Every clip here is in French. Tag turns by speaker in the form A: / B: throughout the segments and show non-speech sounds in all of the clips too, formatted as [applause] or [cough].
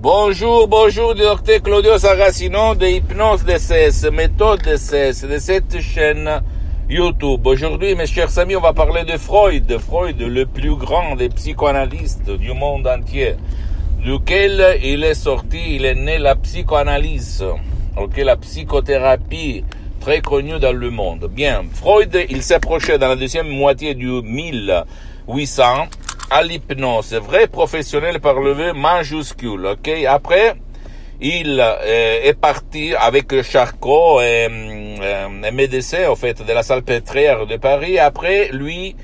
A: Bonjour, bonjour, docteur Claudio Saracino de Hypnose DCS, méthode DCS, de cette chaîne YouTube. Aujourd'hui, mes chers amis, on va parler de Freud. Freud, le plus grand des psychanalystes du monde entier, duquel il est sorti, il est né la psychanalyse, ok, la psychothérapie très connue dans le monde. Bien, Freud, il s'approchait dans la deuxième moitié du 1800 à l'hypnose, vrai professionnel par le V majuscule, ok? Après, il euh, est parti avec Charcot, et, euh, médecin, en fait, de la salpêtrière de Paris. Après, lui,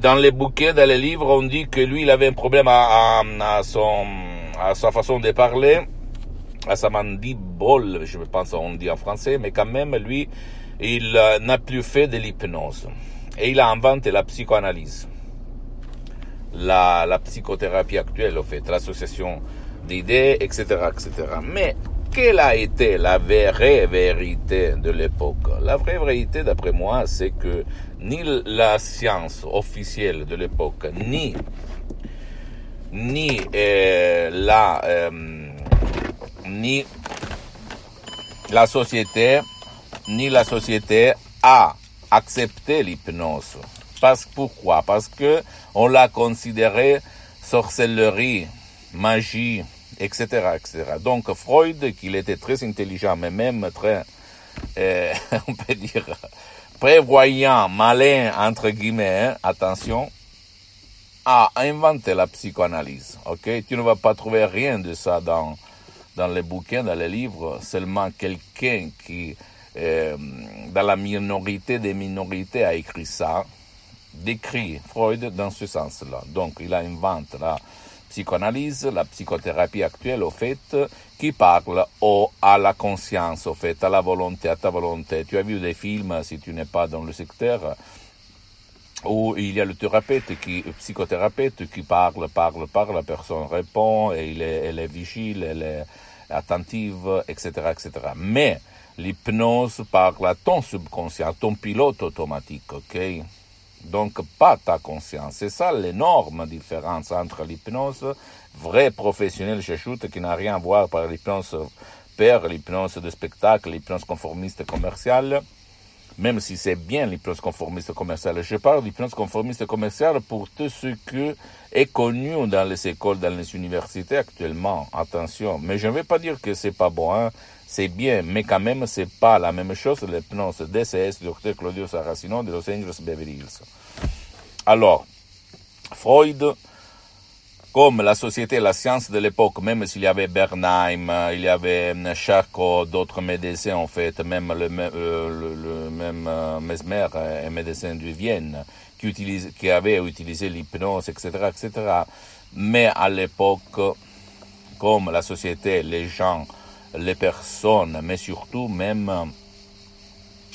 A: dans les bouquets, dans les livres, on dit que lui, il avait un problème à, à, à son, à sa façon de parler, à sa mandibule, je pense on dit en français, mais quand même, lui, il euh, n'a plus fait de l'hypnose. Et il a inventé la psychoanalyse la, la psychothérapie actuelle, en fait, l'association d'idées, etc., etc. Mais quelle a été la vraie vérité de l'époque? La vraie vérité, d'après moi, c'est que ni la science officielle de l'époque, ni ni euh, la euh, ni la société, ni la société a accepté l'hypnose. Parce pourquoi? Parce que on l'a considéré sorcellerie, magie, etc., etc. Donc Freud, qu'il était très intelligent, mais même très, euh, [laughs] on peut dire, prévoyant, malin entre guillemets, hein, attention, a inventé la psychanalyse. Ok, tu ne vas pas trouver rien de ça dans dans les bouquins, dans les livres. Seulement quelqu'un qui, euh, dans la minorité des minorités, a écrit ça décrit Freud dans ce sens-là. Donc, il a inventé la psychanalyse, la psychothérapie actuelle, au fait, qui parle au, à la conscience, au fait, à la volonté, à ta volonté. Tu as vu des films, si tu n'es pas dans le secteur, où il y a le thérapeute qui, psychothérapeute qui parle, parle, parle, la personne répond, et elle est vigile, elle est attentive, etc., etc. Mais l'hypnose parle à ton subconscient, à ton pilote automatique, ok? Donc pas ta conscience. C'est ça l'énorme différence entre l'hypnose vrai professionnel, j'ajoute, qui n'a rien à voir par l'hypnose père, l'hypnose de spectacle, l'hypnose conformiste commerciale, même si c'est bien l'hypnose conformiste commerciale. Je parle d'hypnose conformiste commerciale pour tout ce qui est connu dans les écoles, dans les universités actuellement. Attention. Mais je ne vais pas dire que c'est pas bon, hein. C'est bien, mais quand même, c'est pas la même chose l'hypnose DCS, Dr. Claudio Saracino de Los Angeles Beverly Hills. Alors, Freud, comme la société la science de l'époque, même s'il y avait Bernheim, il y avait Charcot, d'autres médecins en fait, même le, le, le même euh, Mesmer, un médecin de Vienne, qui, utilise, qui avait utilisé l'hypnose, etc., etc. Mais à l'époque, comme la société, les gens, les personnes, mais surtout même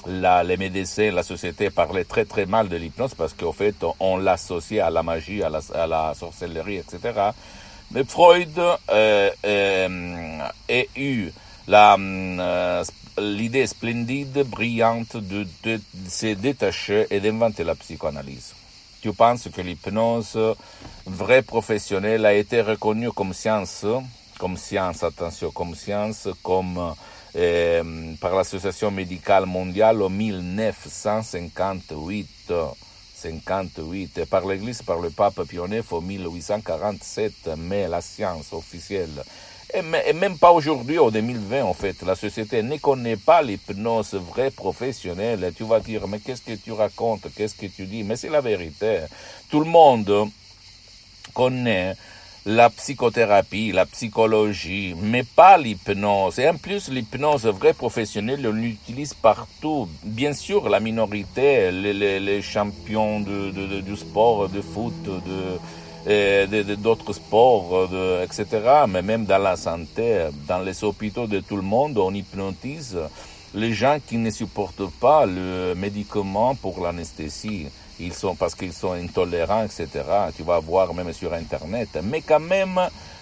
A: la, les médecins, la société parlaient très très mal de l'hypnose parce qu'au fait on l'associait à la magie, à la, sorcellerie, etc. Mais Freud euh, euh, a eu la euh, l'idée splendide, brillante de, de, de se détacher et d'inventer la psychanalyse. Tu penses que l'hypnose vraie professionnelle a été reconnue comme science, comme science, attention, comme science, comme euh, par l'Association médicale mondiale en 1958. 58, et par l'Église, par le pape Pionnier en 1847, mais la science officielle. Et, même pas aujourd'hui, en 2020, en fait, la société ne connaît pas l'hypnose vraie professionnelle. Tu vas dire, mais qu'est-ce que tu racontes, qu'est-ce que tu dis? Mais c'est la vérité. Tout le monde connaît la psychothérapie, la psychologie, mais pas l'hypnose. Et en plus, l'hypnose vrai professionnel, on l'utilise partout. Bien sûr, la minorité, les, les, les champions de, de, du sport, de foot, de d'autres sports, de, etc. Mais même dans la santé, dans les hôpitaux de tout le monde, on hypnotise les gens qui ne supportent pas le médicament pour l'anesthésie ils sont parce qu'ils sont intolérants, etc. Tu vas voir même sur Internet. Mais quand même,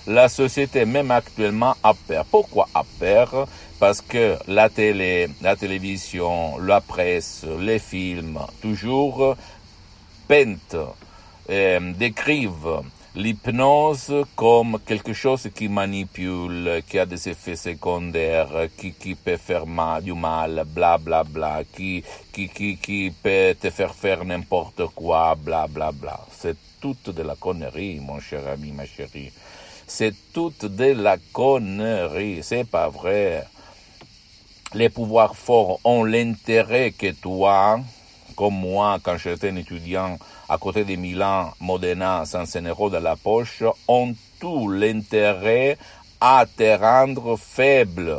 A: la société, même actuellement, a peur. Pourquoi a Parce que la télé, la télévision, la presse, les films, toujours peintent, euh, décrivent l'hypnose comme quelque chose qui manipule, qui a des effets secondaires, qui, qui peut faire mal, du mal, bla bla bla, qui, qui, qui, qui peut te faire faire n'importe quoi, bla bla bla. C'est toute de la connerie, mon cher ami, ma chérie. C'est toute de la connerie, c'est pas vrai. Les pouvoirs forts ont l'intérêt que toi, comme moi, quand j'étais un étudiant, à côté de Milan, Modena, San Senero de la poche, ont tout l'intérêt à te rendre faible.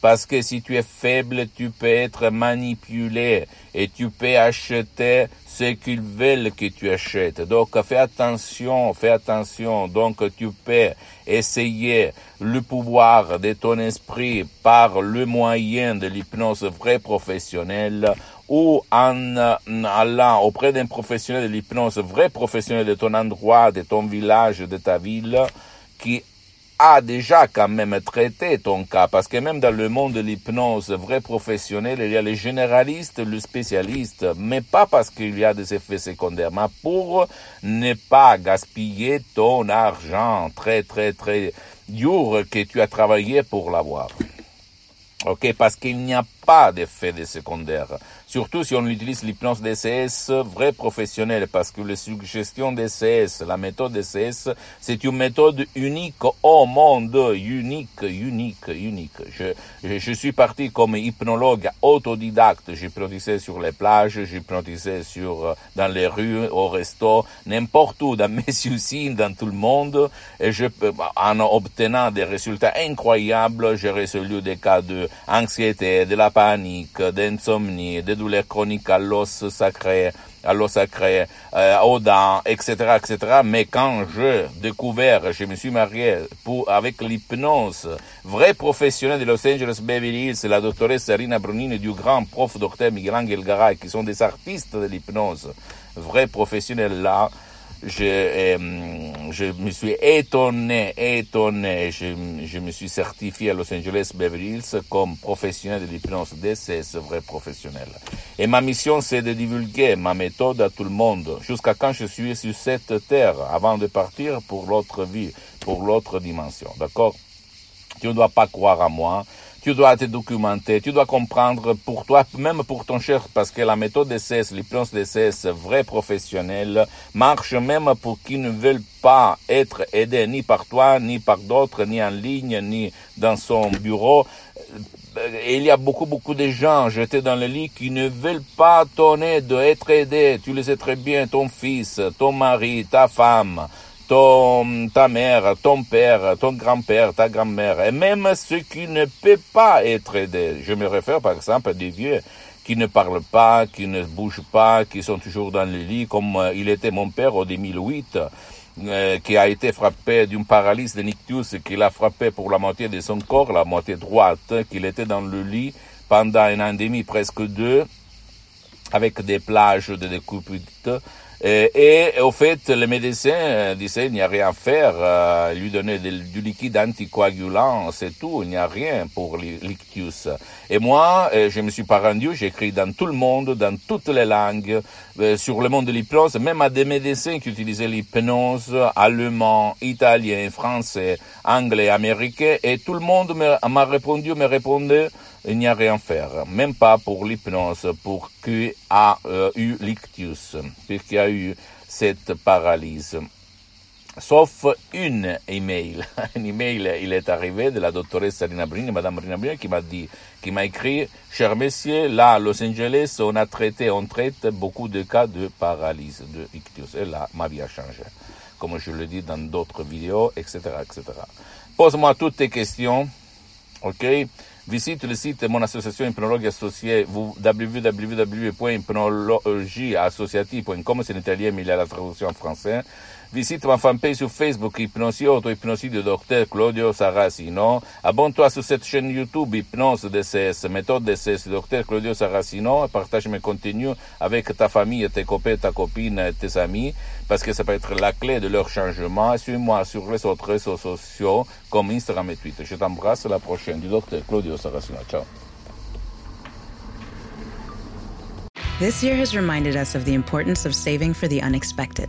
A: Parce que si tu es faible, tu peux être manipulé et tu peux acheter ce qu'ils veulent que tu achètes. Donc fais attention, fais attention. Donc tu peux essayer le pouvoir de ton esprit par le moyen de l'hypnose vraie professionnelle ou en allant auprès d'un professionnel de l'hypnose, vrai professionnel de ton endroit, de ton village, de ta ville, qui a déjà quand même traité ton cas, parce que même dans le monde de l'hypnose vrai professionnel, il y a les généralistes, le spécialiste, mais pas parce qu'il y a des effets secondaires, mais pour ne pas gaspiller ton argent très très très dur que tu as travaillé pour l'avoir. Ok, parce qu'il n'y a pas d'effet de secondaire. Surtout si on utilise l'hypnose DCS vrai professionnel, parce que les suggestions DCS, la méthode DCS, c'est une méthode unique au monde, unique, unique, unique. Je, je, suis parti comme hypnologue autodidacte. J'hypnotisais sur les plages, j'hypnotisais sur, dans les rues, au resto, n'importe où, dans [laughs] mes usines, dans tout le monde. Et je, en obtenant des résultats incroyables, j'ai résolu des cas de anxiété, de la panique, d'insomnie, de douleurs chroniques à l'os sacré, à l'os sacré, euh, aux dents, etc., etc. Mais quand je découvert, je me suis marié pour, avec l'hypnose, vrai professionnel de Los Angeles Beverly Hills, la doctoresse Rina Brunini du grand prof docteur Miguel Angel Garay, qui sont des artistes de l'hypnose, vrai professionnel là, je, euh, je me suis étonné, étonné. Je, je, me suis certifié à Los Angeles Beverly Hills comme professionnel de l'hypnose DCS, vrai professionnel. Et ma mission, c'est de divulguer ma méthode à tout le monde, jusqu'à quand je suis sur cette terre, avant de partir pour l'autre vie, pour l'autre dimension. D'accord? Tu ne dois pas croire à moi tu dois te documenter, tu dois comprendre pour toi, même pour ton cher, parce que la méthode d'essai, l'hypnose d'essai, vrai professionnel, marche même pour qui ne veulent pas être aidés ni par toi, ni par d'autres, ni en ligne, ni dans son bureau. Il y a beaucoup, beaucoup de gens jetés dans le lit qui ne veulent pas ton aide, être aidés. Tu le sais très bien, ton fils, ton mari, ta femme, ton, ta mère, ton père, ton grand-père, ta grand-mère, et même ceux qui ne peuvent pas être aidés. Je me réfère par exemple à des vieux qui ne parlent pas, qui ne bougent pas, qui sont toujours dans le lit, comme euh, il était mon père en 2008, euh, qui a été frappé d'une paralysie de nictus, qui l'a frappé pour la moitié de son corps, la moitié droite, qu'il était dans le lit pendant un an et demi, presque deux, avec des plages de découpite et, et, au fait, le médecin euh, disait il n'y a rien à faire, euh, lui donner du liquide anticoagulant, c'est tout, il n'y a rien pour l'ictus. Et moi, euh, je me suis pas rendu, j'ai écrit dans tout le monde, dans toutes les langues, sur le monde de l'hypnose, même à des médecins qui utilisaient l'hypnose, allemand, italien, français, anglais, américain, et tout le monde m'a répondu, me répondait, il n'y a rien à faire, même pas pour l'hypnose, pour qui a euh, eu l'ictus, y eu cette paralysie. Sauf une email. [laughs] Un email, il est arrivé de la doctoresse Rina Brini, Madame Rina Brini, qui m'a dit, qui m'a écrit, cher monsieur, là, à Los Angeles, on a traité, on traite beaucoup de cas de paralysie, de ictus. Et là, ma vie a changé. comme je le dis dans d'autres vidéos, etc., etc. Pose-moi toutes tes questions, ok? Visite le site de mon association Hypnologue Associée, www.hypnologieassociative.com, c'est en italien, mais il y a la traduction en français. Visite ma fanpage sur Facebook, Hypnosie Auto, Hypnosie du docteur Claudio Saracino. Abonne-toi sur cette chaîne YouTube, Hypnose DCS, méthode DCS, docteur Claudio Saracino. Et partage mes contenus avec ta famille, tes copains, ta copine, tes amis, parce que ça peut être la clé de leur changement. Suis-moi sur les autres réseaux sociaux, comme Instagram et Twitter. Je t'embrasse, la prochaine, du docteur Claudio Saracino. Ciao.
B: This year has reminded us of the importance of saving for the unexpected.